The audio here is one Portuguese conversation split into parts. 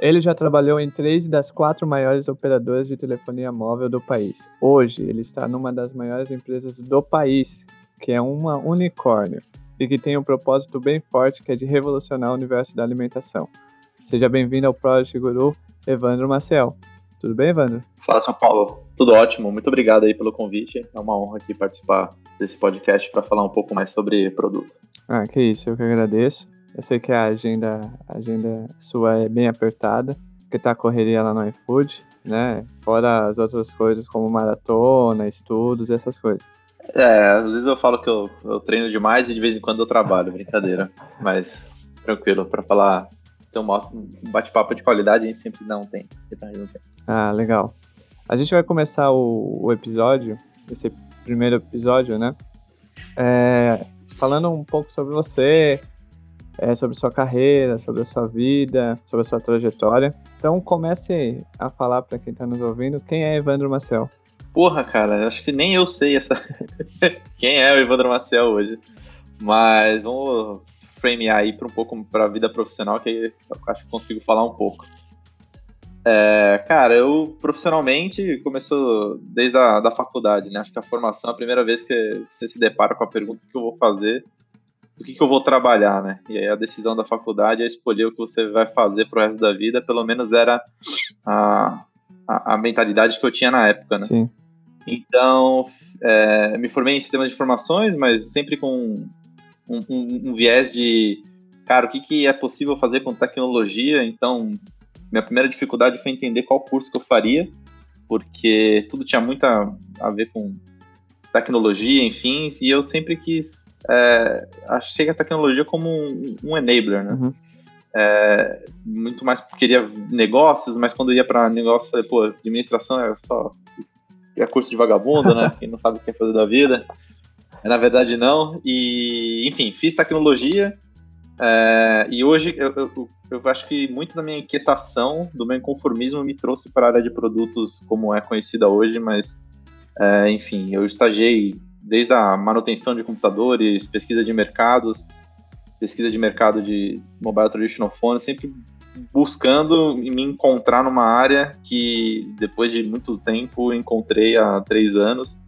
Ele já trabalhou em três das quatro maiores operadoras de telefonia móvel do país. Hoje, ele está numa das maiores empresas do país, que é uma unicórnio, e que tem um propósito bem forte que é de revolucionar o universo da alimentação. Seja bem-vindo ao Project Guru, Evandro Maciel. Tudo bem, Evandro? Fala, São Paulo. Tudo ótimo. Muito obrigado aí pelo convite. É uma honra aqui participar desse podcast para falar um pouco mais sobre produto. Ah, que isso. Eu que agradeço. Eu sei que a agenda, a agenda sua é bem apertada, porque tá a correria lá no iFood, né? Fora as outras coisas como maratona, estudos, essas coisas. É, às vezes eu falo que eu, eu treino demais e de vez em quando eu trabalho, brincadeira. Mas tranquilo, para falar, ter um bate-papo de qualidade a gente sempre dá um tempo. Ah, legal. A gente vai começar o, o episódio, esse primeiro episódio, né? É, falando um pouco sobre você, é, sobre sua carreira, sobre a sua vida, sobre a sua trajetória. Então comece a falar para quem está nos ouvindo quem é Evandro Maciel. Porra, cara, acho que nem eu sei essa quem é o Evandro Maciel hoje. Mas vamos framear aí para um pouco para a vida profissional que acho que consigo falar um pouco. É, cara, eu profissionalmente começou desde a da faculdade, né? Acho que a formação é a primeira vez que você se depara com a pergunta que eu vou fazer o que, que eu vou trabalhar, né? E aí a decisão da faculdade é escolher o que você vai fazer pro resto da vida, pelo menos era a, a, a mentalidade que eu tinha na época, né? Sim. Então, é, me formei em sistemas de informações, mas sempre com um, um, um, viés de, cara, o que, que é possível fazer com tecnologia? Então, minha primeira dificuldade foi entender qual curso que eu faria, porque tudo tinha muito a, a ver com tecnologia, enfim, e eu sempre quis. É, achei a tecnologia como um, um enabler, né? Uhum. É, muito mais queria negócios, mas quando ia para negócios, falei, pô, administração é só é curso de vagabundo, né? Quem não sabe o que é fazer da vida. Na verdade, não. E, enfim, fiz tecnologia. É, e hoje eu, eu, eu, acho que muito da minha inquietação, do meu inconformismo, me trouxe para a área de produtos como é conhecida hoje, mas é, enfim, eu estagiei desde a manutenção de computadores, pesquisa de mercados, pesquisa de mercado de mobile traditional phone, sempre buscando me encontrar numa área que depois de muito tempo encontrei há três anos,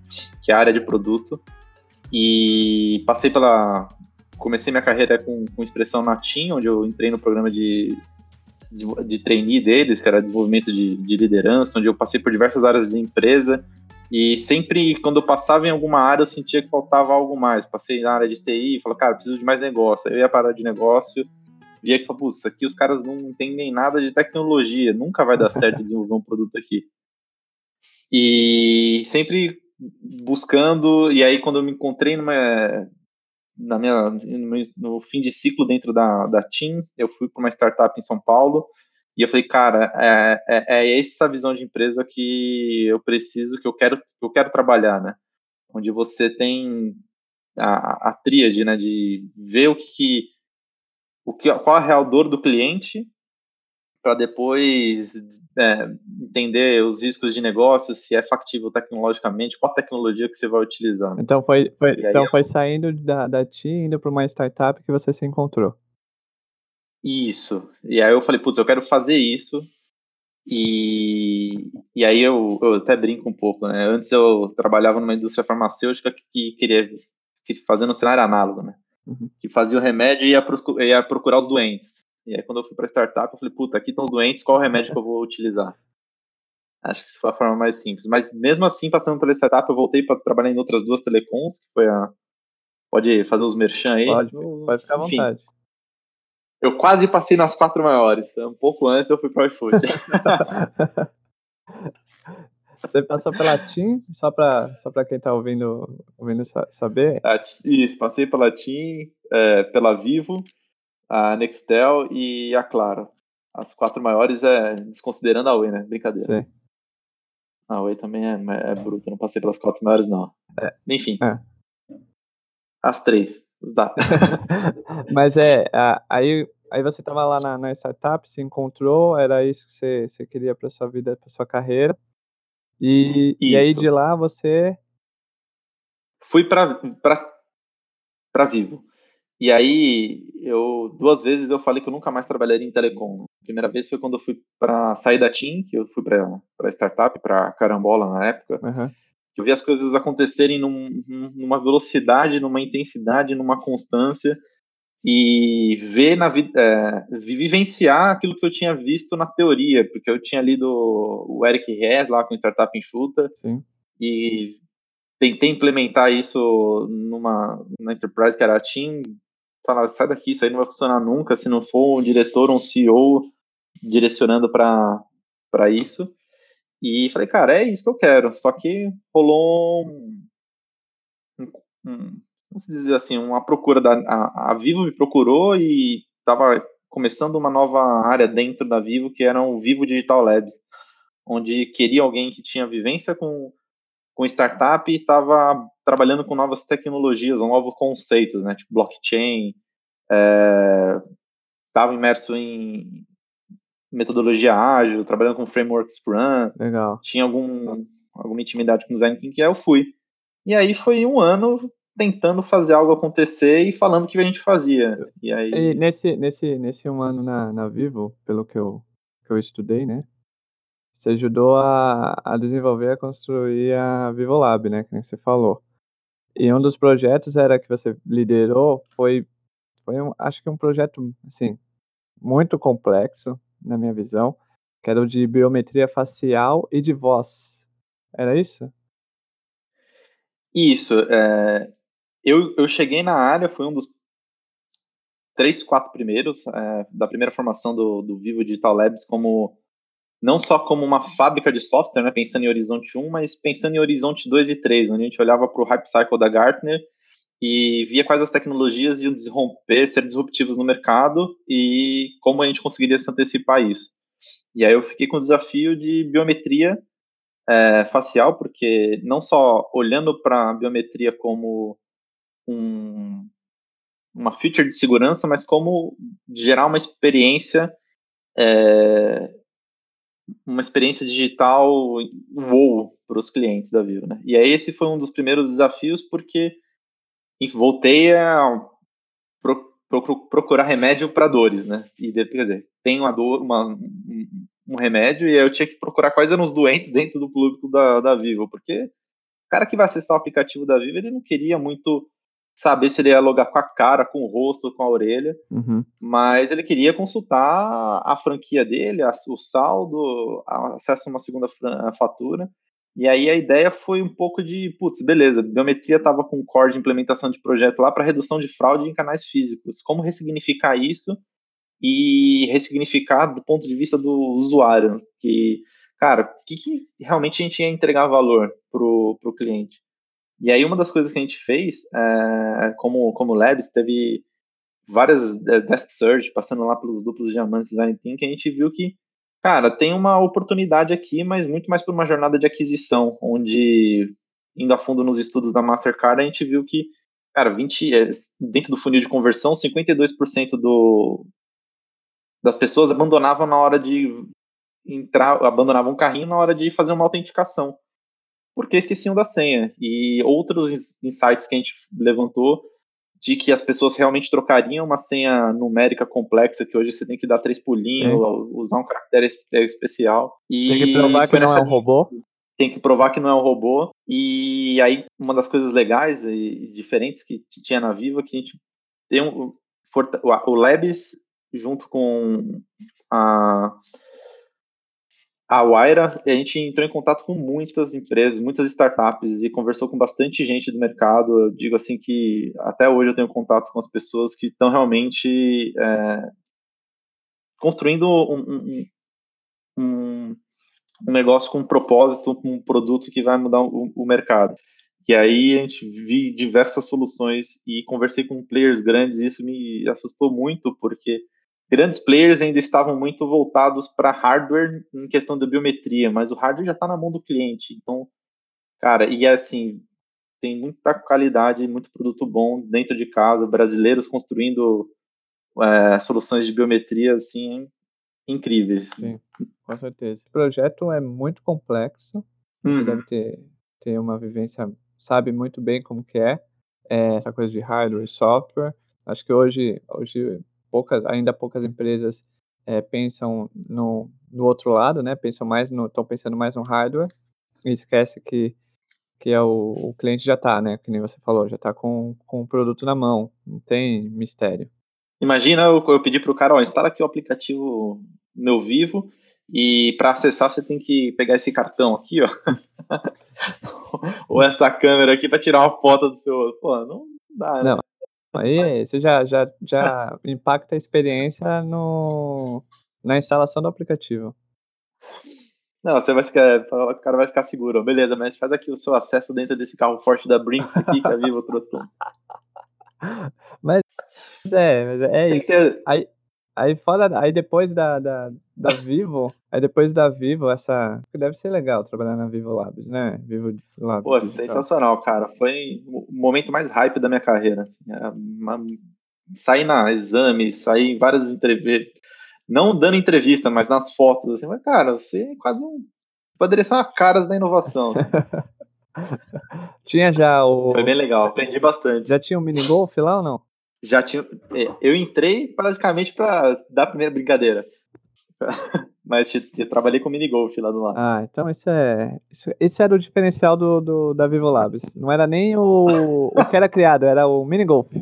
que é a área de produto. E passei pela. Comecei minha carreira com, com expressão na TIM, onde eu entrei no programa de, de trainee deles, que era desenvolvimento de, de liderança, onde eu passei por diversas áreas de empresa e sempre, quando eu passava em alguma área, eu sentia que faltava algo mais. Passei na área de TI, falei, cara, preciso de mais negócio. Aí eu ia parar de negócio, via que, putz, aqui os caras não entendem nada de tecnologia, nunca vai dar certo desenvolver um produto aqui. E sempre buscando, e aí quando eu me encontrei numa, na minha, no, no fim de ciclo dentro da, da Team, eu fui para uma startup em São Paulo, e eu falei, cara, é, é, é, essa visão de empresa que eu preciso, que eu quero, que eu quero trabalhar, né? Onde você tem a, a tríade, né? De ver o que, o que, qual a real dor do cliente, para depois é, entender os riscos de negócio, se é factível tecnologicamente, qual tecnologia que você vai utilizar. Né? Então foi, foi então foi saindo da, da TI, indo para uma startup que você se encontrou. Isso. E aí eu falei, putz, eu quero fazer isso. E, e aí eu, eu até brinco um pouco, né? Antes eu trabalhava numa indústria farmacêutica que queria que fazer no cenário análogo, né? Uhum. Que fazia o remédio e ia, ia procurar os doentes. E aí quando eu fui para startup, eu falei, puta, aqui estão os doentes, qual remédio que eu vou utilizar? Acho que isso foi a forma mais simples. Mas mesmo assim, passando pela startup, eu voltei para trabalhar em outras duas telecoms, que foi a. Pode fazer os merchan aí? Pode, pode ficar à vontade. Eu quase passei nas quatro maiores. Um pouco antes eu fui para o iFood. Você passou pela TIM, só para só quem está ouvindo, ouvindo saber? Isso, passei pela TIM, é, pela Vivo, a Nextel e a Claro. As quatro maiores é desconsiderando a Oi, né? Brincadeira. Sim. A Oi também é, é bruta, não passei pelas quatro maiores, não. É. Enfim. É. As três. Dá. Mas é, aí, aí você estava lá na, na, startup, se encontrou, era isso que você, você queria para sua vida, para sua carreira. E, e aí de lá você. Fui para Vivo. E aí, eu duas vezes eu falei que eu nunca mais trabalharia em telecom. primeira vez foi quando eu fui para sair da Team, que eu fui para startup, para Carambola na época. Uhum. Que eu vi as coisas acontecerem num, numa velocidade, numa intensidade, numa constância e ver na vida, é, vivenciar aquilo que eu tinha visto na teoria, porque eu tinha lido o Eric Ries lá com Startup Enxuta Sim. e tentei implementar isso numa, numa enterprise que era a Team, falar, sai daqui, isso aí não vai funcionar nunca se não for um diretor um CEO direcionando para isso. E falei, cara, é isso que eu quero. Só que rolou um, um, um vamos dizer assim, uma procura da a, a Vivo me procurou e estava começando uma nova área dentro da Vivo que era o Vivo Digital Labs, onde queria alguém que tinha vivência com com startup e estava trabalhando com novas tecnologias, novos conceitos, né, tipo blockchain, estava é, imerso em metodologia ágil, trabalhando com framework Scrum, Legal. tinha algum, alguma intimidade com design thinking, eu fui. E aí foi um ano tentando fazer algo acontecer e falando o que a gente fazia. E aí... E nesse, nesse, nesse um ano na, na Vivo, pelo que eu, que eu estudei, né? Você ajudou a, a desenvolver, a construir a Vivo Lab, né? Que você falou. E um dos projetos era que você liderou foi, foi um, acho que um projeto, assim, muito complexo, na minha visão, que era o de biometria facial e de voz. Era isso? Isso. É, eu, eu cheguei na área, foi um dos três, quatro primeiros, é, da primeira formação do, do Vivo Digital Labs, como não só como uma fábrica de software, né, pensando em Horizonte 1, mas pensando em Horizonte 2 e 3, onde a gente olhava para o Hype Cycle da Gartner e via quais as tecnologias iam desromper, ser disruptivos no mercado e como a gente conseguiria se antecipar a isso. E aí eu fiquei com o desafio de biometria é, facial, porque não só olhando para a biometria como um, uma feature de segurança, mas como gerar uma experiência é, uma experiência digital wow para os clientes da Vivo, né? E aí esse foi um dos primeiros desafios porque voltei a pro, pro, procurar remédio para dores, né? E quer dizer, tem uma dor, uma, um remédio e eu tinha que procurar quais eram os doentes dentro do público da, da Vivo, porque o cara que vai acessar o aplicativo da Vivo ele não queria muito saber se ele ia logar com a cara, com o rosto, com a orelha, uhum. mas ele queria consultar a franquia dele, o saldo, acesso a uma segunda fatura. E aí a ideia foi um pouco de, putz, beleza, biometria estava com core de implementação de projeto lá para redução de fraude em canais físicos. Como ressignificar isso e ressignificar do ponto de vista do usuário, que, cara, o que, que realmente a gente ia entregar valor pro, pro cliente? E aí uma das coisas que a gente fez, é, como, como Labs, teve várias é, desk search, passando lá pelos duplos diamantes design que a gente viu que, cara, tem uma oportunidade aqui, mas muito mais por uma jornada de aquisição, onde, indo a fundo nos estudos da Mastercard, a gente viu que, cara, 20, é, dentro do funil de conversão, 52% do, das pessoas abandonavam na hora de entrar, abandonavam um carrinho na hora de fazer uma autenticação porque esqueciam da senha. E outros insights que a gente levantou de que as pessoas realmente trocariam uma senha numérica complexa, que hoje você tem que dar três pulinhos, usar um caractere é, especial. E tem que provar que não é um robô. Tem que provar que não é um robô. E aí, uma das coisas legais e diferentes que tinha na Viva, que a gente tem um, o Labs, junto com a a Waira, a gente entrou em contato com muitas empresas, muitas startups e conversou com bastante gente do mercado. Eu digo assim que até hoje eu tenho contato com as pessoas que estão realmente é, construindo um, um, um, negócio com um propósito, com um produto que vai mudar o, o mercado. E aí a gente vi diversas soluções e conversei com players grandes e isso me assustou muito, porque grandes players ainda estavam muito voltados para hardware em questão da biometria, mas o hardware já está na mão do cliente. Então, cara, e assim, tem muita qualidade, muito produto bom dentro de casa, brasileiros construindo é, soluções de biometria, assim, incríveis. Sim, com certeza. O projeto é muito complexo, você uhum. deve ter, ter uma vivência, sabe muito bem como que é, é essa coisa de hardware e software. Acho que hoje, hoje poucas, ainda poucas empresas é, pensam no, no outro lado, né? Pensam mais no, estão pensando mais no hardware e esquece que que é o, o cliente já está, né? Que nem você falou, já está com, com o produto na mão, não tem mistério. Imagina eu, eu pedir para o cara, ó, instala aqui o aplicativo meu Vivo e para acessar você tem que pegar esse cartão aqui, ó, ou essa câmera aqui para tirar uma foto do seu, pô, não dá. Né? Não. Aí você já, já, já impacta a experiência no, na instalação do aplicativo. Não, você vai ficar, o cara vai ficar seguro. Beleza, mas faz aqui o seu acesso dentro desse carro forte da Brinks aqui que a Vivo trouxe. mas é, mas é isso. Ter... Aí, aí fora, aí depois da, da, da Vivo, aí depois da Vivo, essa. Deve ser legal trabalhar na Vivo Labs, né? Vivo Labs. Pô, sensacional, cara. Foi o momento mais hype da minha carreira. Assim, uma... Sair na exame, sair em várias entrevistas não dando entrevista, mas nas fotos, assim, mas, cara, você é quase um. Poderia ser uma caras da inovação. Assim. tinha já o. Foi bem legal, aprendi bastante. Já tinha o um mini golf lá ou não? Já tinha. É, eu entrei praticamente para dar a primeira brincadeira. Mas eu trabalhei com mini golf lá do lado. Ah, então isso é. Isso, esse era o diferencial do, do, da Vivo Labs. Não era nem o, o que era criado, era o mini golf.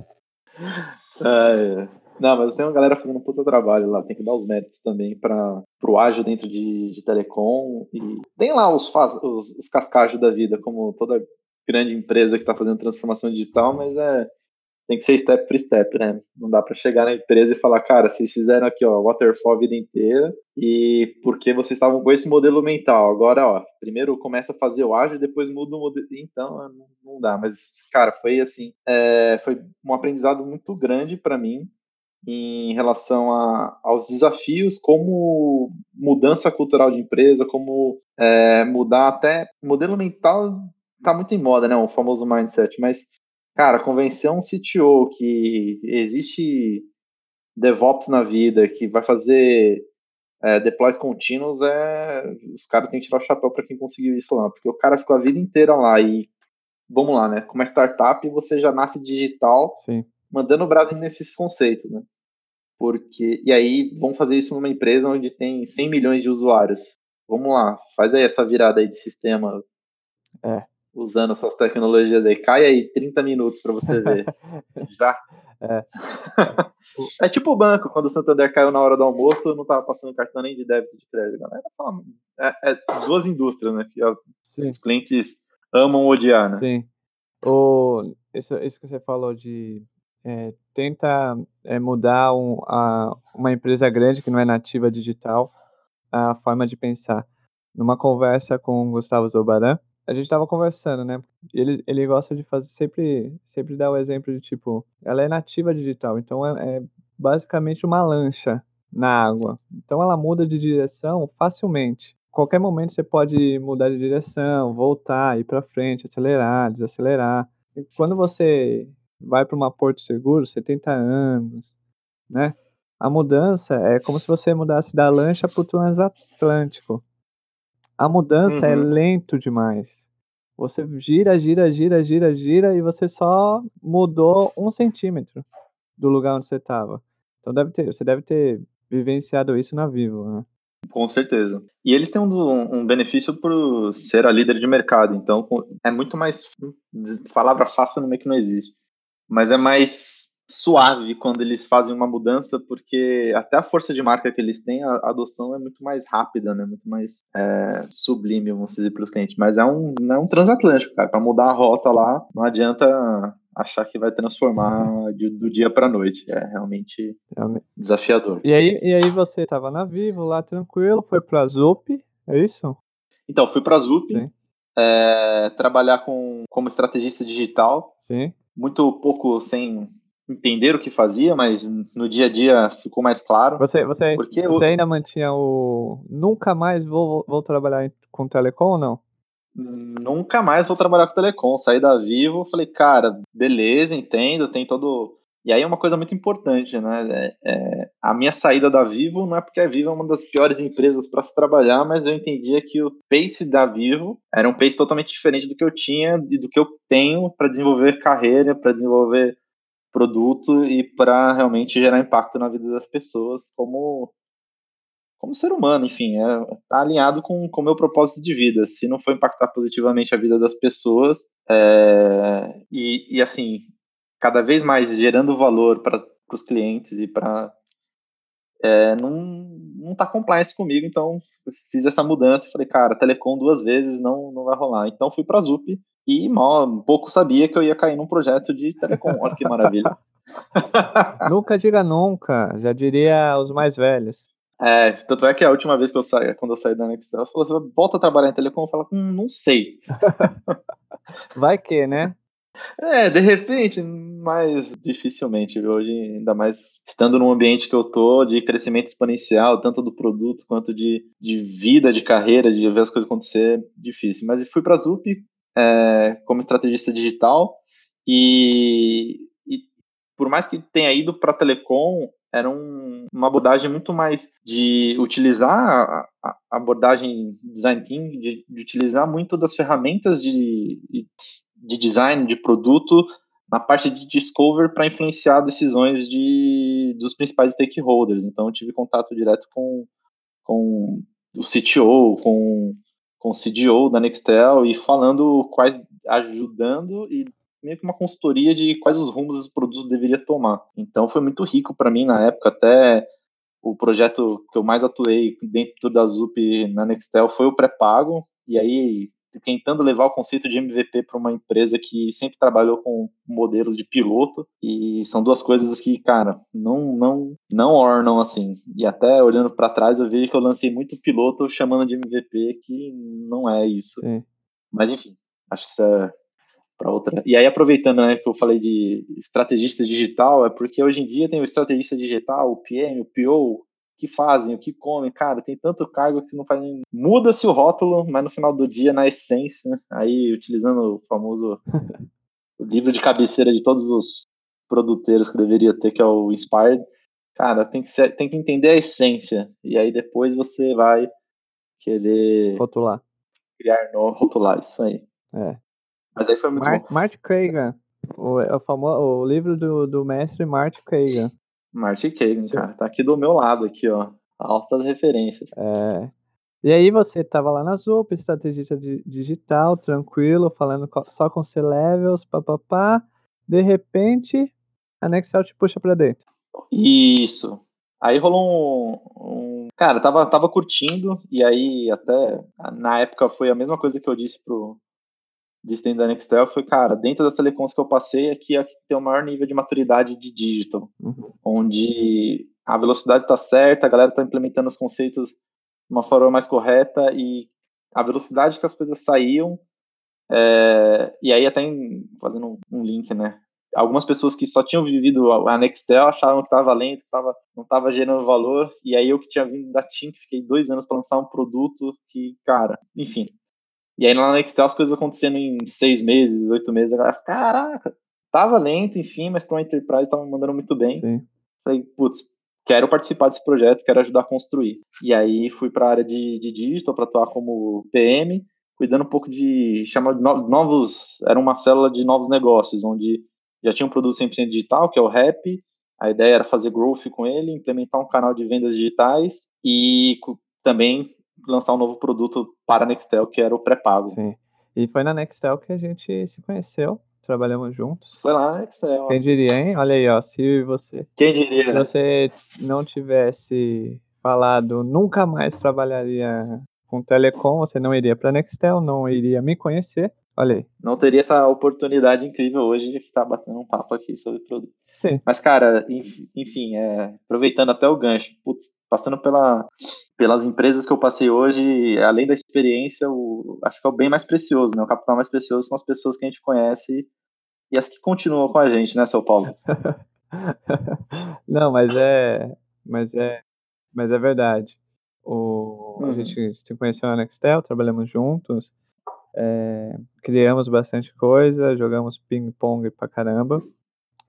Ah, é. Não, mas tem uma galera fazendo um puta trabalho lá, tem que dar os méritos também para o ágil dentro de, de telecom. E tem lá os, faz, os, os cascajos da vida, como toda grande empresa que está fazendo transformação digital, mas é tem que ser step por step, né? Não dá para chegar na empresa e falar, cara, vocês fizeram aqui, ó, waterfall a vida inteira e porque vocês estavam com esse modelo mental. Agora, ó, primeiro começa a fazer o ágil, depois muda o modelo. Então, não, não dá. Mas, cara, foi assim, é, foi um aprendizado muito grande para mim em relação a, aos desafios, como mudança cultural de empresa, como é, mudar até modelo mental está muito em moda, né? O famoso mindset, mas cara, convencer um CTO que existe DevOps na vida, que vai fazer é, deploys contínuos, é os caras têm que tirar o chapéu para quem conseguiu isso lá, porque o cara ficou a vida inteira lá e vamos lá, né? Como é startup, você já nasce digital. Sim mandando o Brasil nesses conceitos, né? Porque e aí vamos fazer isso numa empresa onde tem 100 milhões de usuários. Vamos lá, faz aí essa virada aí de sistema. É. Usando essas tecnologias aí. Cai aí 30 minutos para você ver. Já. É. é tipo o banco, quando o Santander caiu na hora do almoço, não tava passando cartão nem de débito de crédito. É, é duas indústrias, né? Que os clientes amam odiar, né? Sim. O, isso, isso que você falou de é, tenta é, mudar um, a, uma empresa grande que não é nativa digital a forma de pensar. Numa conversa com o Gustavo Zobaran, a gente estava conversando, né? Ele, ele gosta de fazer sempre, sempre dar o exemplo de tipo, ela é nativa digital, então é, é basicamente uma lancha na água. Então ela muda de direção facilmente. Qualquer momento você pode mudar de direção, voltar, ir para frente, acelerar, desacelerar. E quando você vai para uma Porto Seguro, 70 anos, né? A mudança é como se você mudasse da lancha para o transatlântico. A mudança é uhum. é lento demais. Você gira, gira, gira, gira, gira e você só mudou um centímetro do lugar onde você estava. Então deve ter, você deve ter vivenciado isso na Vivo, né? Com certeza. E eles têm um, um benefício por ser a líder de mercado. Então é muito mais palavra fácil meio que não existe mas é mais suave quando eles fazem uma mudança, porque até a força de marca que eles têm, a adoção é muito mais rápida, né? Muito mais é, sublime, vamos dizer, para os clientes. Mas é um, é um transatlântico, cara. Para mudar a rota lá, não adianta achar que vai transformar de, do dia para noite. É realmente, realmente, desafiador. E aí, e aí você estava na Vivo lá tranquilo, foi para a Zup, é isso? Então, fui para a Zup. É, trabalhar com, como estrategista digital. Sim muito pouco sem entender o que fazia, mas no dia a dia ficou mais claro. Você, você, porque você eu... ainda mantinha o nunca mais vou, vou trabalhar com telecom ou não? Nunca mais vou trabalhar com telecom. Saí da Vivo, falei, cara, beleza, entendo, tem todo e aí é uma coisa muito importante, né? É, é, a minha saída da Vivo não é porque a Vivo é uma das piores empresas para se trabalhar, mas eu entendia que o pace da Vivo era um pace totalmente diferente do que eu tinha e do que eu tenho para desenvolver carreira, para desenvolver produto e para realmente gerar impacto na vida das pessoas, como como ser humano, enfim, é, tá alinhado com o meu propósito de vida. Se não for impactar positivamente a vida das pessoas, é, e, e, assim, cada vez mais gerando valor para os clientes e para. É, não, não tá compliance comigo, então fiz essa mudança. Falei, cara, telecom duas vezes não, não vai rolar. Então fui para Zup e mal, pouco sabia que eu ia cair num projeto de telecom. Olha que maravilha. nunca diga nunca, já diria os mais velhos. É, tanto é que a última vez que eu saí, quando eu saí da Nextel, você falou, você volta a trabalhar em telecom? Eu falo, hum, não sei. Vai que, né? É, de repente, mais dificilmente, hoje, ainda mais estando num ambiente que eu tô de crescimento exponencial, tanto do produto quanto de, de vida, de carreira, de ver as coisas acontecer, difícil. Mas fui para a Zup é, como estrategista digital e, e, por mais que tenha ido para telecom, era um, uma abordagem muito mais de utilizar a, a abordagem design team, de, de, utilizar muito das ferramentas de, de design de produto na parte de discover para influenciar decisões de, dos principais stakeholders. Então, eu tive contato direto com, com o CTO, com, com o CDO da Nextel e falando quais, ajudando e meio que uma consultoria de quais os rumos o produto deveria tomar. Então foi muito rico para mim na época, até o projeto que eu mais atuei dentro da Zup na Nextel foi o pré-pago, e aí tentando levar o conceito de MVP para uma empresa que sempre trabalhou com modelos de piloto e são duas coisas que, cara, não não não ornam assim. E até olhando para trás eu vi que eu lancei muito piloto chamando de MVP que não é isso. Sim. Mas enfim, acho que isso é para outra. E aí, aproveitando né, que eu falei de estrategista digital, é porque hoje em dia tem o estrategista digital, o PM, o PO, que fazem, o que comem, cara, tem tanto cargo que não fazem. Muda-se o rótulo, mas no final do dia, na essência, aí utilizando o famoso o livro de cabeceira de todos os produteiros que deveria ter, que é o Inspired, cara, tem que, ser, tem que entender a essência. E aí depois você vai querer. Rotular. Criar no rotular, isso aí. É. Mas aí foi muito Mart, bom. Mart Kagan. O, é o, famoso, o livro do, do mestre Mart Kagan. Mart Kagan, Sim. cara. Tá aqui do meu lado, aqui, ó. Altas referências. É. E aí você tava lá na Zup, estrategista digital, tranquilo, falando só com C-Levels, papapá. De repente, a Nextel te puxa pra dentro. Isso. Aí rolou um, um, Cara, tava, tava curtindo, e aí até na época foi a mesma coisa que eu disse pro, de dentro da Nextel foi, cara, dentro das telecoms que eu passei, aqui é que tem o maior nível de maturidade de digital, uhum. onde a velocidade está certa, a galera está implementando os conceitos de uma forma mais correta e a velocidade que as coisas saíam, é, e aí até em, fazendo um, link, né, algumas pessoas que só tinham vivido a Nextel achavam que estava lento, que tava, não estava gerando valor, e aí eu que tinha vindo da TIM, que fiquei dois anos para lançar um produto que, cara, enfim, e aí lá na Nextel as coisas acontecendo em seis meses, oito meses, a galera, caraca, tava lento, enfim, mas para uma enterprise tava mandando muito bem. Sim. Falei, putz, quero participar desse projeto, quero ajudar a construir. E aí fui para a área de, de digital para atuar como PM, cuidando um pouco de chamar de novos, era uma célula de novos negócios, onde já tinha um produto 100% digital, que é o Rap. A ideia era fazer growth com ele, implementar um canal de vendas digitais e também lançar um novo produto para a Nextel, que era o pré-pago. Sim. E foi na Nextel que a gente se conheceu, trabalhamos juntos. Foi lá na Nextel. Quem diria, hein? Olha aí, ó, se você... Quem diria? Se você não tivesse falado, nunca mais trabalharia com telecom, você não iria para Nextel, não iria me conhecer. Olha aí. Não teria essa oportunidade incrível hoje de estar batendo um papo aqui sobre o produto. Sim. Mas, cara, enfim, é, aproveitando até o gancho, putz, passando pela, pelas empresas que eu passei hoje, além da experiência, o, acho que é o bem mais precioso, né? O capital mais precioso são as pessoas que a gente conhece e as que continuam com a gente, né, São Paulo? Não, mas é, mas é, mas é verdade. O, uhum. A gente se conheceu na Nextel, trabalhamos juntos, é, criamos bastante coisa, jogamos ping-pong pra caramba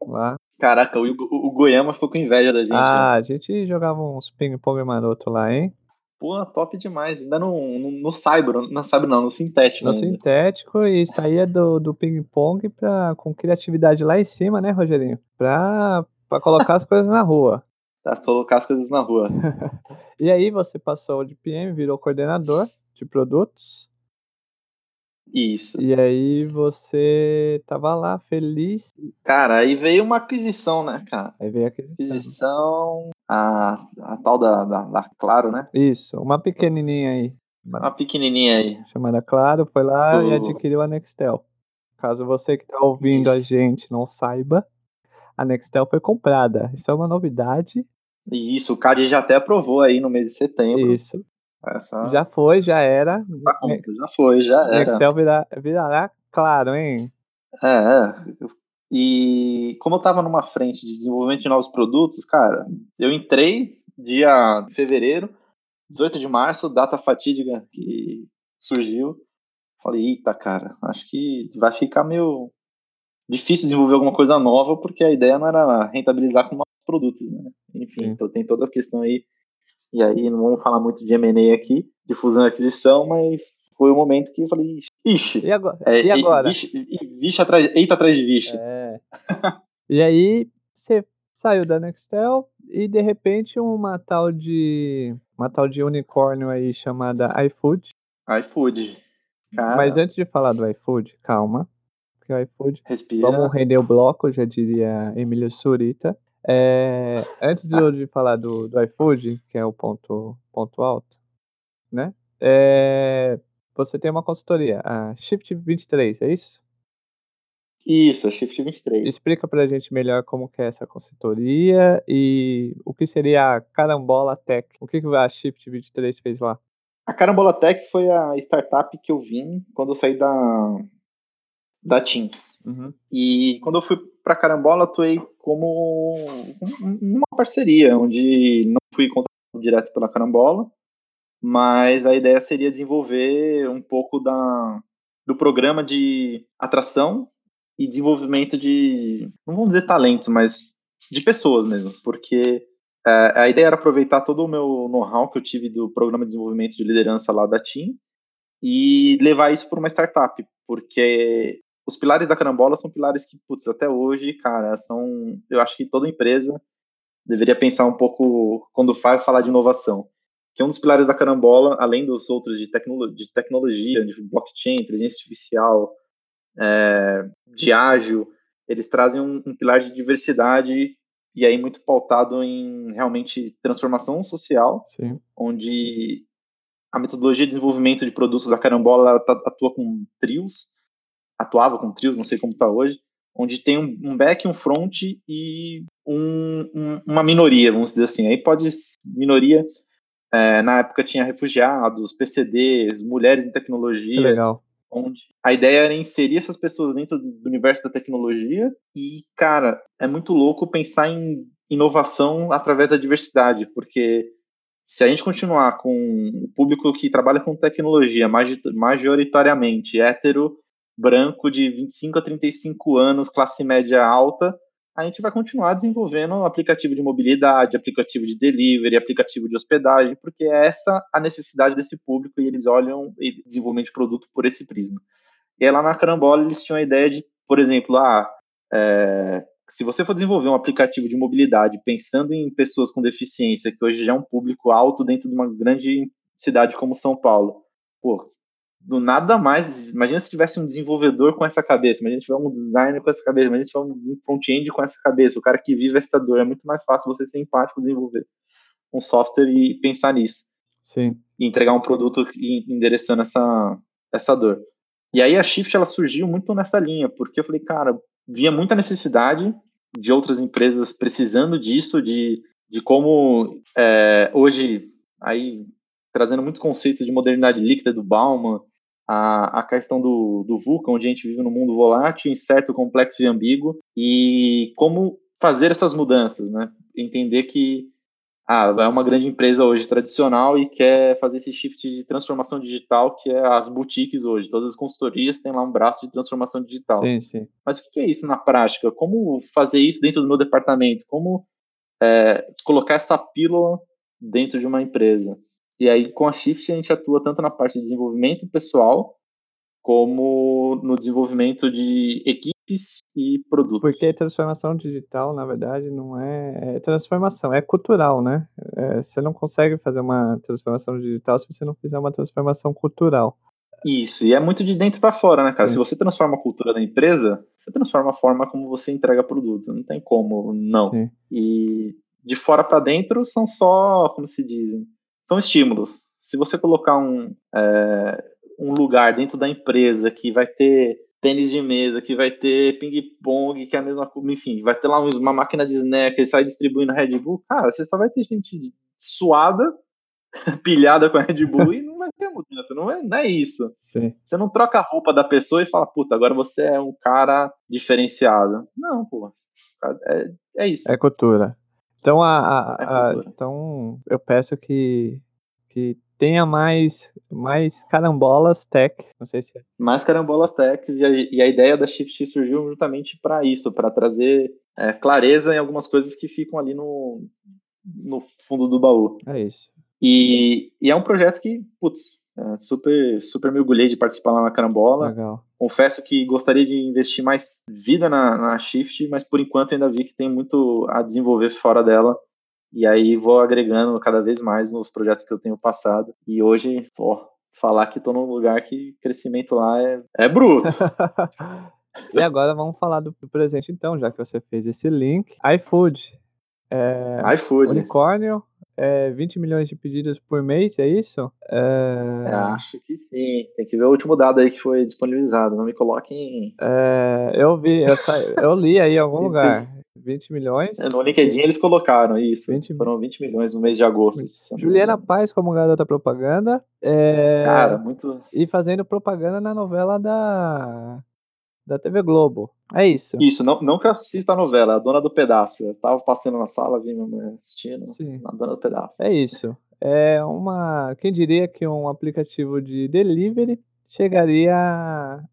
lá. Caraca, o, o, o Goiama ficou com inveja da gente. Ah, né? a gente jogava uns ping-pong maroto lá, hein? Pô, top demais. Ainda no, no, no Cyber, não sabe não, no sintético. No ainda. sintético e saía do, do ping-pong com criatividade lá em cima, né, Rogerinho? Pra, pra colocar as coisas na rua. Tá, colocar as coisas na rua. e aí você passou de PM, virou coordenador de produtos. Isso. E aí você tava lá feliz. Cara, aí veio uma aquisição, né, cara? Aí veio a aquisição. Aquisição, a, a tal da, da, da Claro, né? Isso, uma pequenininha aí. Uma pequenininha aí. Chamada Claro, foi lá e adquiriu a Nextel. Caso você que tá ouvindo Isso. a gente não saiba, a Nextel foi comprada. Isso é uma novidade. Isso, o CAD já até aprovou aí no mês de setembro. Isso. Essa... Já foi, já era. Tá já foi, já era. Nextel virá, virará claro, hein? É, é. E como eu tava numa frente de desenvolvimento de novos produtos, cara, eu entrei dia fevereiro, 18 de março, data fatídica que surgiu. Falei, eita, cara, acho que vai ficar meio difícil desenvolver alguma coisa nova, porque a ideia não era rentabilizar com novos produtos, né? Enfim, então tem toda a questão aí. E aí não vamos falar muito de M&A aqui, de fusão e aquisição, mas foi o momento que eu falei, ixi. E agora? É, e agora? Vixe, vixe atrás, eita atrás de vixe. É. e aí você saiu da Nextel e de repente uma tal de uma tal de unicórnio aí chamada iFood. iFood. Cara. Mas antes de falar do iFood, calma. Porque o iFood. Respira. Vamos render o bloco, já diria Emílio Surita. É, antes de, de falar do, do iFood, que é o ponto, ponto alto, né? É, você tem uma consultoria, a Shift 23, é isso? Isso, a Shift 23. Explica pra gente melhor como que é essa consultoria e o que seria a Carambola Tech. O que, que a Shift 23 fez lá? A Carambola Tech foi a startup que eu vim quando eu saí da, da TIM. Uhum. E quando eu fui para Carambola, atuei como uma parceria, onde não fui contratado direto pela Carambola, mas a ideia seria desenvolver um pouco da, do programa de atração e desenvolvimento de, não vamos dizer talentos, mas de pessoas mesmo, porque é, a ideia era aproveitar todo o meu know-how que eu tive do programa de desenvolvimento de liderança lá da TIM e levar isso para uma startup, porque os pilares da carambola são pilares que, putz, até hoje, cara, são. Eu acho que toda empresa deveria pensar um pouco quando faz falar de inovação. Que é um dos pilares da carambola, além dos outros de, tecno, de tecnologia, de blockchain, inteligência artificial, é, de ágil, eles trazem um, um pilar de diversidade e aí muito pautado em realmente transformação social, Sim. onde a metodologia de desenvolvimento de produtos da Carambola tá, atua com trios, atuava com trios, não sei como está hoje, onde tem um, um back, um front e um, um, uma minoria, vamos dizer assim. Aí pode minoria, é, na época tinha refugiados, PCDs, mulheres em tecnologia. Legal. Onde a ideia era inserir essas pessoas dentro do universo da tecnologia e, cara, é muito louco pensar em inovação através da diversidade, porque se a gente continuar com o público que trabalha com tecnologia majoritariamente hétero, branco de 25 a 35 anos, classe média alta, a gente vai continuar desenvolvendo aplicativo de mobilidade, aplicativo de delivery, aplicativo de hospedagem, porque é essa a necessidade desse público e eles olham o desenvolvimento de produto por esse prisma. E aí, lá na Carambola eles tinham a ideia de, por exemplo, ah, é, se você for desenvolver um aplicativo de mobilidade pensando em pessoas com deficiência, que hoje já é um público alto dentro de uma grande cidade como São Paulo, pô, do nada mais. Imagina se tivesse um desenvolvedor com essa cabeça, imagina se tiver um designer com essa cabeça, imagina se tiver um front-end com essa cabeça, o cara que vive essa dor. É muito mais fácil você ser empático, desenvolver um software e pensar nisso. Sim. E entregar um produto endereçando essa, essa dor. E aí a Shift ela surgiu muito nessa linha, porque eu falei, cara, via muita necessidade de outras empresas precisando disso, de, de como é, hoje, aí trazendo muitos conceitos de modernidade líquida do Bauman, a, a questão do, do VUCA, onde a gente vive num mundo volátil, incerto, complexo e ambíguo, e como fazer essas mudanças, né? Entender que ah, é uma grande empresa hoje tradicional e quer fazer esse shift de transformação digital, que é as boutiques hoje. Todas as consultorias têm lá um braço de transformação digital. Sim, sim. Mas o que é isso na prática? Como fazer isso dentro do meu departamento? Como é, colocar essa pílula dentro de uma empresa? E aí, com a Shift, a gente atua tanto na parte de desenvolvimento pessoal, como no desenvolvimento de equipe e produtos. Porque transformação digital, na verdade, não é, é transformação, é cultural, né? É, você não consegue fazer uma transformação digital se você não fizer uma transformação cultural. Isso, e é muito de dentro para fora, né, cara? Sim. Se você transforma a cultura da empresa, você transforma a forma como você entrega produto. Não tem como, não. Sim. E de fora para dentro são só, como se dizem, são estímulos. Se você colocar um, é, um lugar dentro da empresa que vai ter tênis de mesa, que vai ter ping-pong, que é a mesma coisa, enfim, vai ter lá uma máquina de snack, ele sai distribuindo Red Bull, cara, você só vai ter gente suada, pilhada com a Red Bull e não vai ter mudança, não é, não é isso. Sim. Você não troca a roupa da pessoa e fala, puta, agora você é um cara diferenciado. Não, pô, é, é isso. É cultura. Então, a, a, é a então eu peço que, que tenha mais, mais carambolas tech, não sei se é. Mais carambolas techs, e a, e a ideia da Shift surgiu justamente para isso, para trazer é, clareza em algumas coisas que ficam ali no, no fundo do baú. É isso. E, e é um projeto que, putz, é, super, super me orgulhei de participar lá na Carambola. Legal. Confesso que gostaria de investir mais vida na, na Shift, mas por enquanto ainda vi que tem muito a desenvolver fora dela. E aí vou agregando cada vez mais nos projetos que eu tenho passado. E hoje, pô, falar que estou num lugar que crescimento lá é, é bruto. e agora vamos falar do presente então, já que você fez esse link. iFood. É, iFood. Unicórnio, é, 20 milhões de pedidos por mês, é isso? É... É, acho que sim. Tem que ver o último dado aí que foi disponibilizado. Não me coloquem. É, eu vi, eu, sa... eu li aí em algum lugar. 20 milhões. É, no LinkedIn eles colocaram isso. 20... Foram 20 milhões no mês de agosto. Juliana Paz como garota propaganda. É... Cara, muito. E fazendo propaganda na novela da. Da TV Globo. É isso. Isso, não, não que eu assista a novela, a Dona do Pedaço. Eu tava passando na sala, vi minha mãe assistindo. Sim. A Dona do Pedaço. É isso. É uma. Quem diria que um aplicativo de delivery chegaria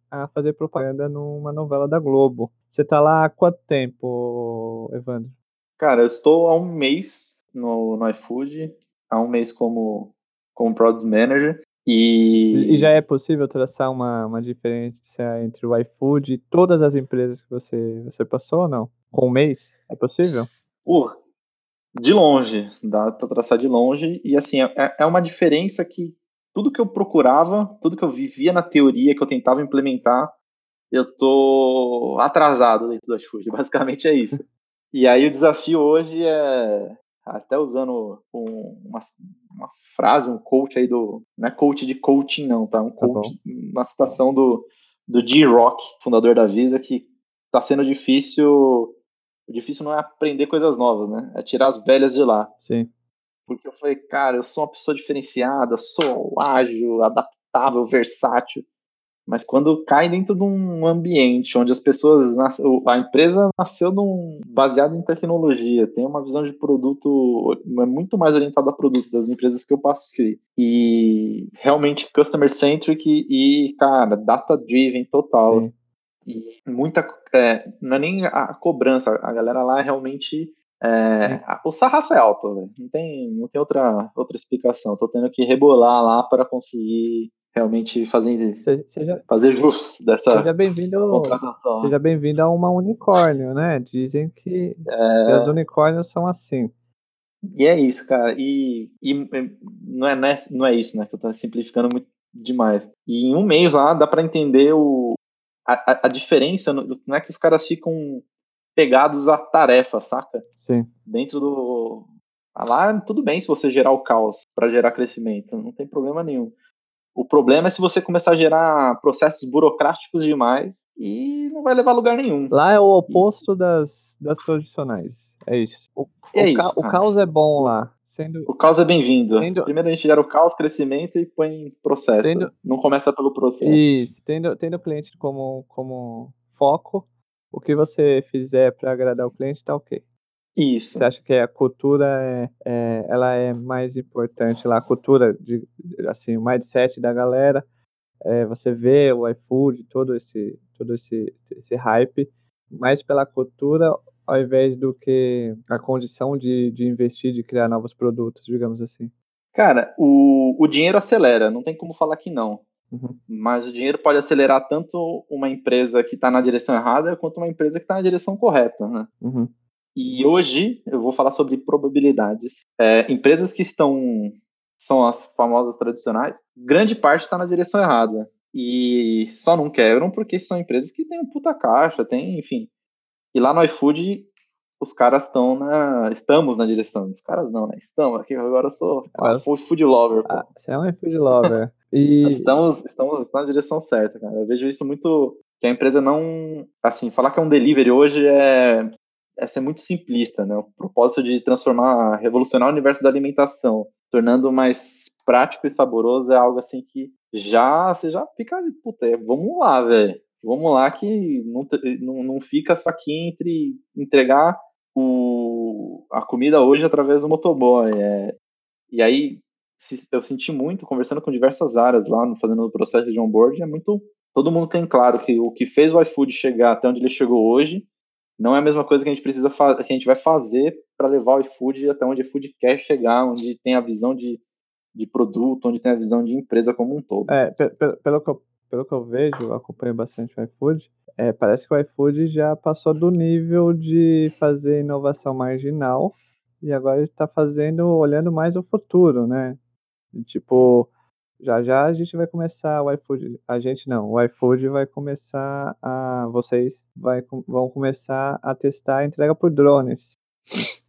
a fazer propaganda numa novela da Globo. Você tá lá há quanto tempo, Evandro? Cara, eu estou há um mês no, no iFood, há um mês como, como Product Manager. E... e já é possível traçar uma, uma diferença entre o iFood e todas as empresas que você, você passou ou não? Com um mês? É possível? Uh, de longe, dá para traçar de longe. E assim, é, é uma diferença que tudo que eu procurava, tudo que eu vivia na teoria, que eu tentava implementar, eu tô atrasado dentro do iFood. Basicamente é isso. E aí o desafio hoje é, até usando um, uma, uma, frase, um coach aí do. Não é coach de coaching, não, tá? Um coach, tá uma citação do, do G-Rock, fundador da Visa, que tá sendo difícil. O difícil não é aprender coisas novas, né? É tirar as velhas de lá. Sim. Porque eu falei, cara, eu sou uma pessoa diferenciada, sou ágil, adaptável, versátil. Mas quando cai dentro de um ambiente onde as pessoas. A empresa nasceu num, baseada em tecnologia, tem uma visão de produto é muito mais orientada a produto das empresas que eu passei. E realmente customer centric e, cara, data driven total. Sim. E muita. É, não é nem a cobrança, a galera lá realmente é, o sarrafo é alto, véio. não tem, não tem outra, outra explicação. Tô tendo que rebolar lá para conseguir realmente fazer, seja, fazer jus dessa seja bem-vindo, contratação. Seja bem-vindo a uma unicórnio, né? Dizem que, é... as unicórnios são assim. E é isso, cara. E, e não, é, não, é, não é isso, né? Que eu tô simplificando muito demais. E em um mês lá dá para entender o, a, a, diferença. Não é que os caras ficam pegados à tarefa, saca? Sim. Dentro do. Ah, lá, tudo bem se você gerar o caos para gerar crescimento, não tem problema nenhum. O problema é se você começar a gerar processos burocráticos demais e não vai levar a lugar nenhum. Lá é o oposto das, das tradicionais. É isso. O, é o, isso, ca o caos é bom lá. Sendo... O caos é bem-vindo. Primeiro a gente gera o caos, crescimento e põe processo. Tendo... Não começa pelo processo. Isso. Tendo, tendo o cliente como, como foco, o que você fizer para agradar o cliente tá ok. Isso. Você acha que a cultura é, é, ela é mais importante lá, a cultura de assim, o mindset da galera, é, você vê o iFood, todo esse todo esse esse hype, mais pela cultura ao invés do que a condição de, de investir, de criar novos produtos, digamos assim. Cara, o, o dinheiro acelera, não tem como falar que não. Uhum. Mas o dinheiro pode acelerar tanto uma empresa que está na direção errada quanto uma empresa que está na direção correta, né? Uhum. E hoje eu vou falar sobre probabilidades. É, empresas que estão são as famosas tradicionais, grande parte está na direção errada e só não quebram porque são empresas que têm um puta caixa, tem, enfim. E lá no iFood os caras estão na. Estamos na direção. Os caras não, né? Estamos. Aqui agora eu sou ah, food lover. Ah, você é um food lover. E... estamos, estamos na direção certa, cara. Eu vejo isso muito. Que a empresa não. Assim, falar que é um delivery hoje é. É ser muito simplista, né? O propósito de transformar, revolucionar o universo da alimentação, tornando mais prático e saboroso é algo assim que já. Você já fica. Puta, é, vamos lá, velho. Vamos lá que não, não, não fica só aqui entre entregar o, a comida hoje através do motoboy. É, e aí eu senti muito, conversando com diversas áreas lá, fazendo o processo de onboard, é muito. Todo mundo tem claro que o que fez o iFood chegar até onde ele chegou hoje não é a mesma coisa que a gente precisa que a gente vai fazer para levar o iFood até onde o iFood quer chegar, onde tem a visão de, de produto, onde tem a visão de empresa como um todo. É, pelo, pelo, que, eu, pelo que eu vejo, eu acompanho bastante o iFood, é, parece que o iFood já passou do nível de fazer inovação marginal e agora está fazendo, olhando mais o futuro, né? Tipo, já já a gente vai começar o iFood, a gente não, o iFood vai começar a, vocês vai, vão começar a testar a entrega por drones.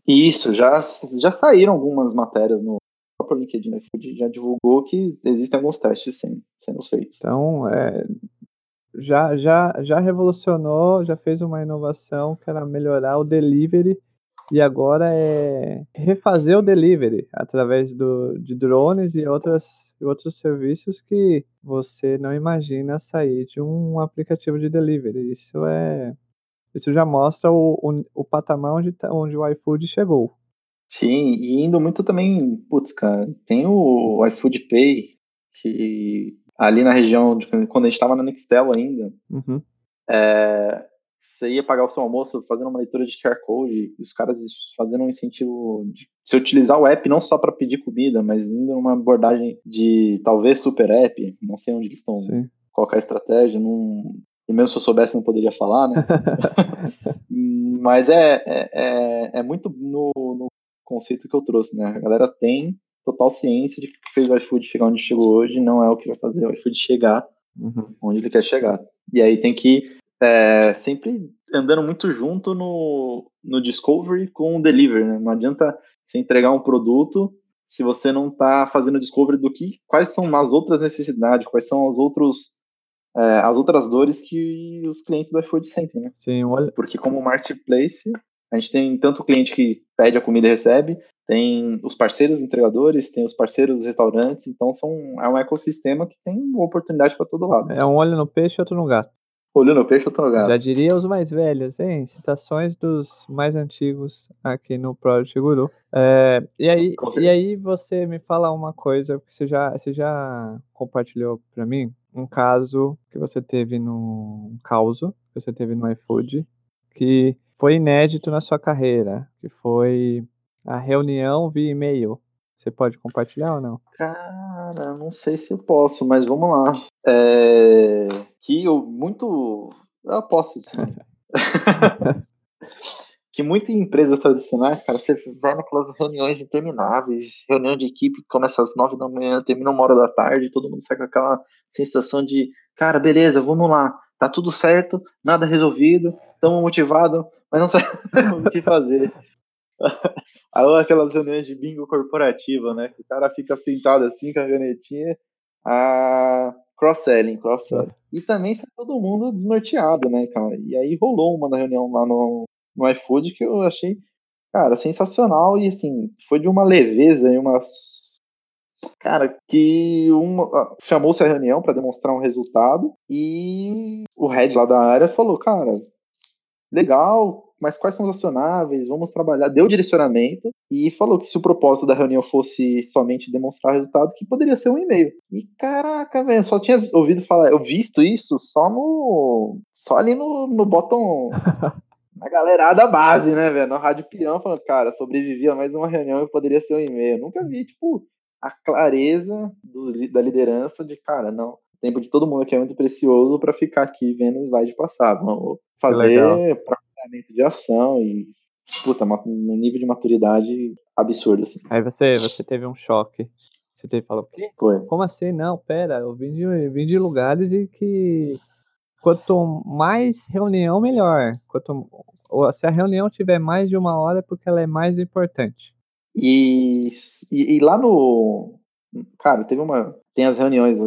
Isso, já, já saíram algumas matérias no próprio LinkedIn, o iFood já divulgou que existem alguns testes sim, sendo feitos. Então, é, já, já, já revolucionou, já fez uma inovação que era melhorar o delivery e agora é refazer o delivery através do, de drones e outras, outros serviços que você não imagina sair de um aplicativo de delivery. Isso é isso já mostra o, o, o patamar onde, tá, onde o iFood chegou. Sim, e indo muito também, putz, cara, tem o iFood Pay, que ali na região, de, quando a gente estava na Nextel ainda, uhum. é, você ia pagar o seu almoço fazendo uma leitura de QR Code, os caras fazendo um incentivo de você utilizar o app não só para pedir comida, mas indo numa abordagem de talvez super app, não sei onde eles estão, Sim. qual é a estratégia, não, e mesmo se eu soubesse não poderia falar, né? mas é, é, é, é muito no, no, conceito que eu trouxe, né? A galera tem total ciência de que fez o iFood chegar onde chegou hoje não é o que vai fazer o iFood chegar uhum. onde ele quer chegar. E aí tem que é, sempre andando muito junto no, no discovery com o delivery, né? Não adianta você entregar um produto se você não está fazendo discovery do que, quais são as outras necessidades, quais são os outros é, as outras dores que os clientes do iFood sentem, né? Sim, olha. Porque como marketplace, a gente tem tanto cliente que pede a comida e recebe, tem os parceiros entregadores, tem os parceiros dos restaurantes, então são, é um ecossistema que tem oportunidade para todo lado. É um olho no peixe e outro no gato. Olho no peixe, outro no gato. Já diria os mais velhos, hein? Citações dos mais antigos aqui no Project Guru. É, e, aí, e aí você me fala uma coisa, porque você já, você já compartilhou para mim um caso que você teve no um caos que você teve no iFood, que foi inédito na sua carreira, que foi a reunião via e-mail. Você pode compartilhar ou não? Cara, não sei se eu posso, mas vamos lá. É... Que eu muito. Eu posso, sim. que muitas empresas tradicionais, cara, você vai naquelas reuniões intermináveis, reunião de equipe que começa às nove da manhã, termina uma hora da tarde, todo mundo sai com aquela sensação de, cara, beleza, vamos lá, tá tudo certo, nada resolvido, estamos motivados, mas não sabemos o que fazer. Aí aquelas reuniões de bingo corporativa, né? Que o cara fica pintado assim com a canetinha. A cross-selling, cross-selling. E também está todo mundo desnorteado, né, cara? E aí rolou uma na reunião lá no, no iFood que eu achei, cara, sensacional. E assim, foi de uma leveza e uma. Cara, que uma chamou-se a reunião para demonstrar um resultado e o head lá da área falou, cara, legal, mas quais são os acionáveis, vamos trabalhar, deu direcionamento e falou que se o propósito da reunião fosse somente demonstrar resultado, que poderia ser um e-mail. E caraca, velho, só tinha ouvido falar, eu visto isso só no. só ali no, no bottom. na galerada base, né, velho? No Rádio Peão, falando, cara, sobrevivia mais uma reunião e poderia ser um e-mail. Nunca vi, tipo, a clareza do, da liderança de, cara, não, tempo de todo mundo aqui é muito precioso para ficar aqui vendo o slide passar. Vamos fazer planejamento de ação e, puta, um nível de maturidade absurdo, assim. Aí você, você teve um choque. Você teve falou, o quê? Foi. Como assim? Não, pera, eu vim de, vim de lugares e que quanto mais reunião, melhor. Quanto, se a reunião tiver mais de uma hora, é porque ela é mais importante. E, e, e lá no. Cara, teve uma. Tem as reuniões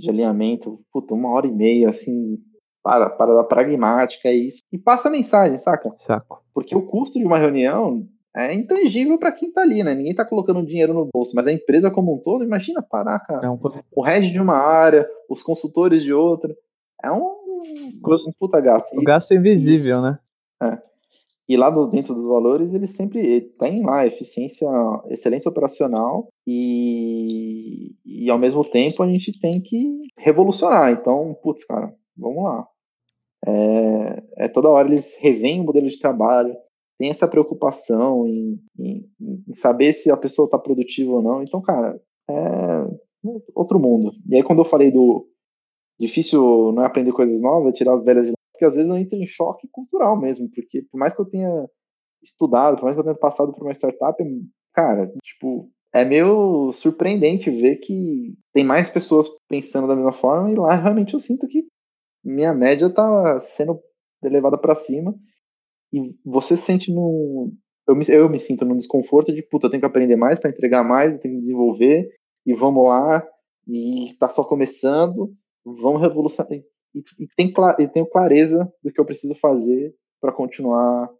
de alinhamento, puta, uma hora e meia, assim, para, para da pragmática, é isso. E passa a mensagem, saca? Saco. Porque o custo de uma reunião é intangível para quem tá ali, né? Ninguém tá colocando dinheiro no bolso, mas a empresa como um todo, imagina parar, cara. É um... O head de uma área, os consultores de outra. É um, um puta gasto. O gasto é invisível, Isso. né? É. E lá dentro dos valores, eles sempre têm lá eficiência, excelência operacional e, e ao mesmo tempo a gente tem que revolucionar. Então, putz, cara, vamos lá. É, é toda hora eles revêem o modelo de trabalho, tem essa preocupação em, em, em saber se a pessoa está produtiva ou não. Então, cara, é outro mundo. E aí, quando eu falei do difícil não é aprender coisas novas, é tirar as velhas de lá, porque às vezes eu entro em choque cultural mesmo, porque por mais que eu tenha estudado, por mais que eu tenha passado por uma startup, cara, tipo, é meio surpreendente ver que tem mais pessoas pensando da mesma forma e lá realmente eu sinto que minha média tá sendo elevada para cima e você sente no. Eu me, eu me sinto num desconforto de, puta, eu tenho que aprender mais para entregar mais, eu tenho que desenvolver, e vamos lá, e tá só começando, vamos revolucionar. E, e, tem, e tenho clareza do que eu preciso fazer para continuar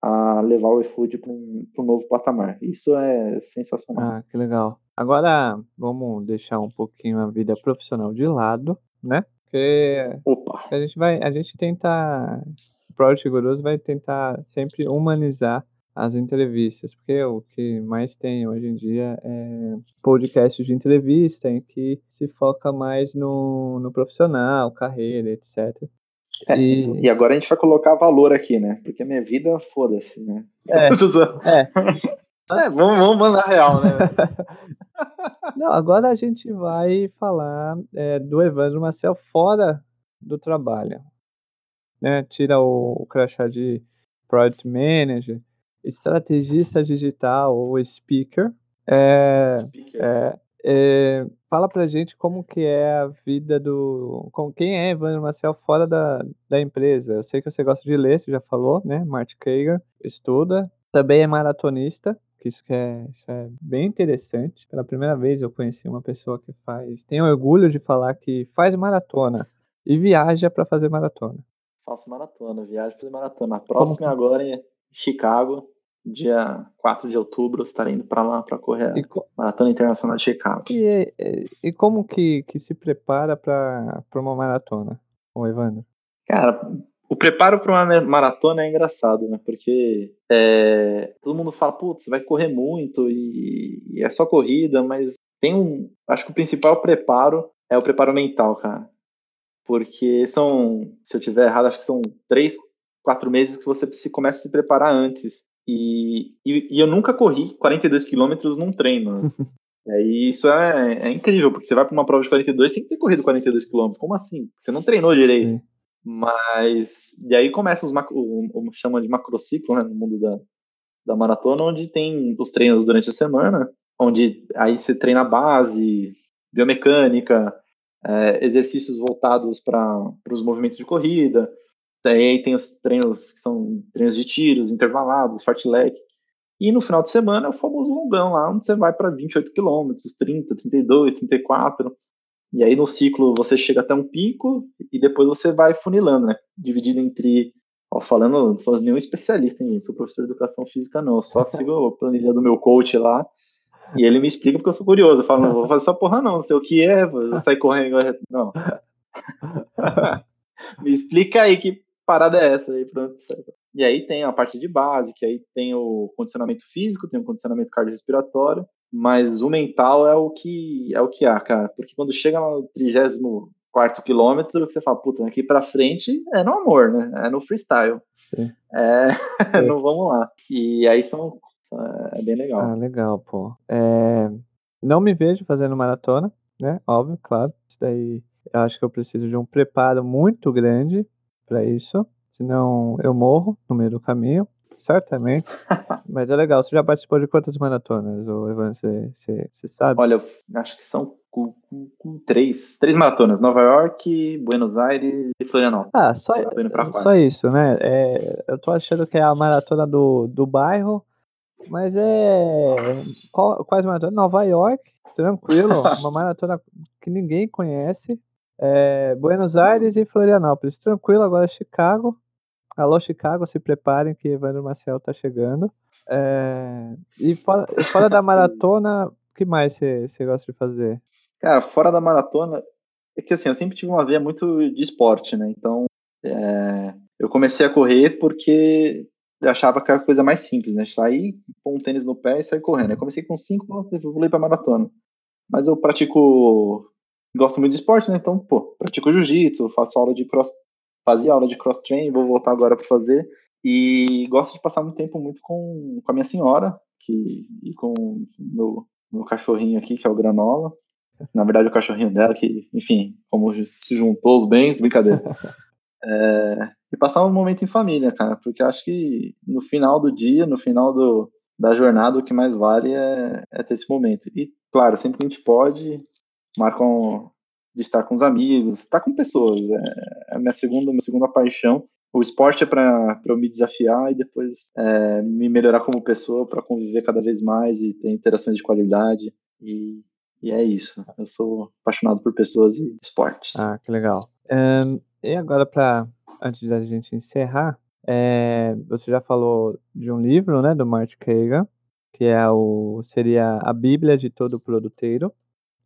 a levar o iFood para um, um novo patamar. Isso é sensacional. Ah, que legal. Agora vamos deixar um pouquinho a vida profissional de lado, né? Porque Opa. a gente vai, a gente tenta Project Rigoroso vai tentar sempre humanizar as entrevistas, porque o que mais tem hoje em dia é podcast de entrevista em que se foca mais no, no profissional, carreira, etc. É, e... e... agora a gente vai colocar valor aqui, né? Porque minha vida, foda-se, né? É, é. é vamos, vamos mandar real, né? Não, agora a gente vai falar é, do Evandro Marcel fora do trabalho né? Tira o, o crachá de Product Manager, estrategista digital ou speaker. É, speaker. É, é, fala pra gente como que é a vida do. Com, quem é Evandro Marcel fora da, da empresa? Eu sei que você gosta de ler, você já falou, né? Martin Kager, estuda. Também é maratonista, que isso, é, isso é bem interessante. Pela primeira vez eu conheci uma pessoa que faz. Tem orgulho de falar que faz maratona e viaja para fazer maratona faço maratona, viagem para fazer maratona. A próxima agora é Chicago, dia 4 de outubro, estarei indo para lá para correr a co... Maratona Internacional de Chicago. E, e como que, que se prepara para uma maratona, o Evandro? Cara, o preparo para uma maratona é engraçado, né? Porque é, todo mundo fala, putz, você vai correr muito e, e é só corrida, mas tem um. Acho que o principal preparo é o preparo mental, cara porque são, se eu tiver errado, acho que são três, quatro meses que você se começa a se preparar antes. E, e, e eu nunca corri 42 quilômetros num treino. e aí isso é, é incrível, porque você vai para uma prova de 42 sem ter corrido 42 quilômetros. Como assim? Você não treinou direito. Mas, e aí começa os macro, o, o, chama de macrociclo, né, no mundo da, da maratona, onde tem os treinos durante a semana, onde aí você treina base, biomecânica, é, exercícios voltados para os movimentos de corrida. Daí tem os treinos que são treinos de tiros, intervalados, fartlek. E no final de semana é o famoso longão lá, onde você vai para 28 quilômetros, 30, 32, 34. E aí no ciclo você chega até um pico e depois você vai funilando, né? Dividido entre. Ó, falando, não sou nenhum especialista em sou professor de educação física, não. Só sigo a planilha do meu coach lá e ele me explica porque eu sou curioso. Eu falo, não vou fazer essa porra não, não sei o que é, vou sair correndo. Não. me explica aí que parada é essa aí, pronto. E aí tem a parte de base, que aí tem o condicionamento físico, tem o condicionamento cardiorrespiratório, mas o mental é o que é o que há, cara. Porque quando chega no 34 quilômetro, que você fala, puta, daqui pra frente é no amor, né? É no freestyle. Sim. É, não vamos lá. E aí são é bem legal. Ah, legal, pô. É, não me vejo fazendo maratona, né? Óbvio, claro. Isso daí. Eu acho que eu preciso de um preparo muito grande para isso, senão eu morro no meio do caminho, certamente. Mas é legal. Você já participou de quantas maratonas, Evan? Você, você, você sabe? Olha, acho que são com, com, com três, três maratonas: Nova York, Buenos Aires e Florianópolis. Ah, só, só isso, né? É, eu tô achando que é a maratona do, do bairro, mas é. Qual, quais maratonas? Nova York, tranquilo. uma maratona que ninguém conhece. É, Buenos Aires e Florianópolis, tranquilo. Agora Chicago. Alô, Chicago, se preparem que Evandro Marcel tá chegando. É, e fora, fora da maratona, o que mais você gosta de fazer? Cara, fora da maratona, é que assim, eu sempre tive uma veia muito de esporte, né? Então, é, eu comecei a correr porque eu achava que era a coisa mais simples, né? Sair, pôr um tênis no pé e sair correndo. Eu comecei com 5, eu pulei pra maratona. Mas eu pratico, gosto muito de esporte, né? Então, pô, pratico jiu-jitsu, faço aula de cross, fazia aula de cross train, vou voltar agora para fazer. E gosto de passar muito tempo muito com, com a minha senhora, que, e com meu, meu cachorrinho aqui, que é o Granola. Na verdade, o cachorrinho dela, que, enfim, como se juntou os bens, brincadeira. É, e passar um momento em família, cara, porque acho que no final do dia, no final do, da jornada, o que mais vale é, é ter esse momento. E, claro, sempre que a gente pode, marcam de estar com os amigos, estar com pessoas. É, é a minha segunda, minha segunda paixão. O esporte é para eu me desafiar e depois é, me melhorar como pessoa, para conviver cada vez mais e ter interações de qualidade. E e é isso. Eu sou apaixonado por pessoas e esportes. Ah, que legal. Um, e agora, para antes da gente encerrar, é, você já falou de um livro, né, do Martin Kagan, que é o seria a Bíblia de todo produteiro,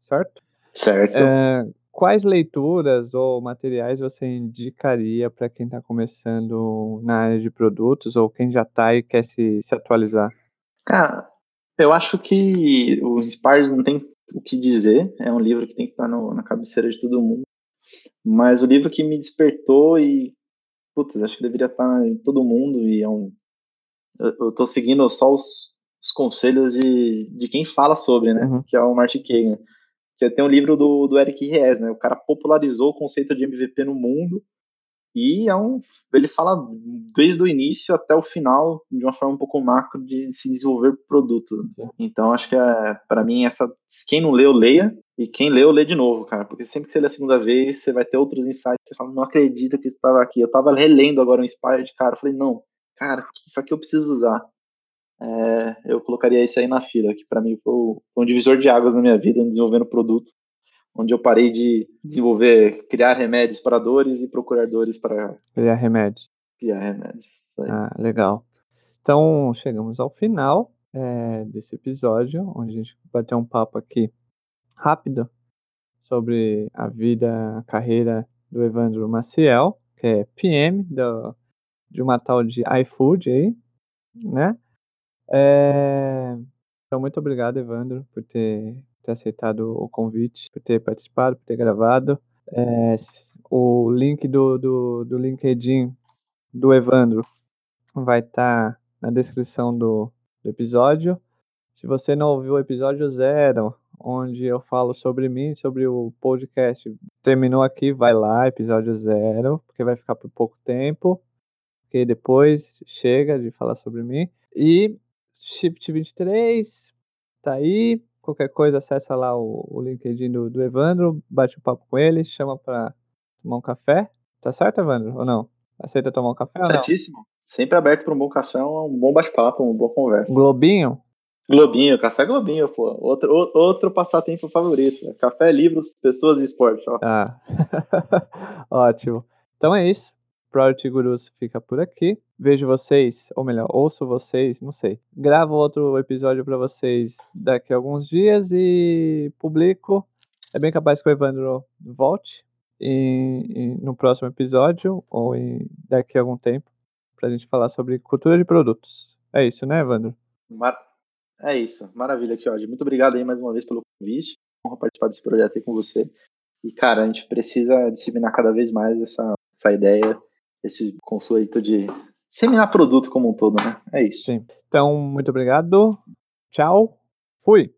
certo? Certo. É, quais leituras ou materiais você indicaria para quem está começando na área de produtos ou quem já está e quer se, se atualizar? Cara, eu acho que o Inspire não tem o que dizer. É um livro que tem que estar no, na cabeceira de todo mundo. Mas o livro que me despertou e, putz, acho que deveria estar em todo mundo e é um... Eu, tô seguindo só os, os conselhos de, de quem fala sobre, né? Uhum. Que é o Martin Kagan. Que tem um livro do, do Eric Ries, né? O cara popularizou o conceito de MVP no mundo e é um, ele fala desde o início até o final, de uma forma um pouco macro, de se desenvolver produto. Então, acho que é, para mim, essa. Quem não leu, leia. E quem leu, lê de novo, cara. Porque sempre que você lê a segunda vez, você vai ter outros insights. Você fala, não acredito que isso estava aqui. Eu estava relendo agora o Inspired, cara. Eu falei, não, cara, isso aqui eu preciso usar. É, eu colocaria isso aí na fila, que para mim foi, um divisor de águas na minha vida, desenvolvendo produto onde eu parei de desenvolver, criar remédios para dores e procurar dores para criar remédios. Criar remédios. Ah, legal. Então chegamos ao final é, desse episódio, onde a gente vai ter um papo aqui rápido sobre a vida, a carreira do Evandro Maciel, que é PM do, de uma tal de iFood aí, né? É, então, muito obrigado, Evandro, por ter ter aceitado o convite, por ter participado, por ter gravado. É, o link do, do, do LinkedIn do Evandro vai estar tá na descrição do, do episódio. Se você não ouviu o episódio zero, onde eu falo sobre mim, sobre o podcast, terminou aqui, vai lá, episódio zero, porque vai ficar por pouco tempo. Porque depois chega de falar sobre mim. E Shift 23 tá aí. Qualquer coisa, acessa lá o, o LinkedIn do, do, Evandro, bate um papo com ele, chama pra tomar um café. Tá certo, Evandro? Ou não? Aceita tomar um café? Certíssimo. Sempre aberto para um bom café, um bom bate-papo, uma boa conversa. Globinho? Globinho, café Globinho, pô. Outro, outro passatempo favorito. Né? Café, livros, pessoas e esporte. Ó. Ah, ótimo. Então é isso. Project Gurus fica por aqui. Vejo vocês, ou melhor, ouço vocês, não sei. Gravo outro episódio para vocês daqui a alguns dias e publico. É bem capaz que o Evandro volte em, no próximo episódio ou em, daqui a algum tempo para a gente falar sobre cultura de produtos. É isso, né, Evandro? Mar... É isso. Maravilha, Kiod. Muito obrigado aí mais uma vez pelo convite. Honra participar desse projeto aí com você. E, cara, a gente precisa disseminar cada vez mais essa, essa ideia esse conceito de seminar produto como um todo, né? É isso. Sim. Então, muito obrigado. Tchau. Fui.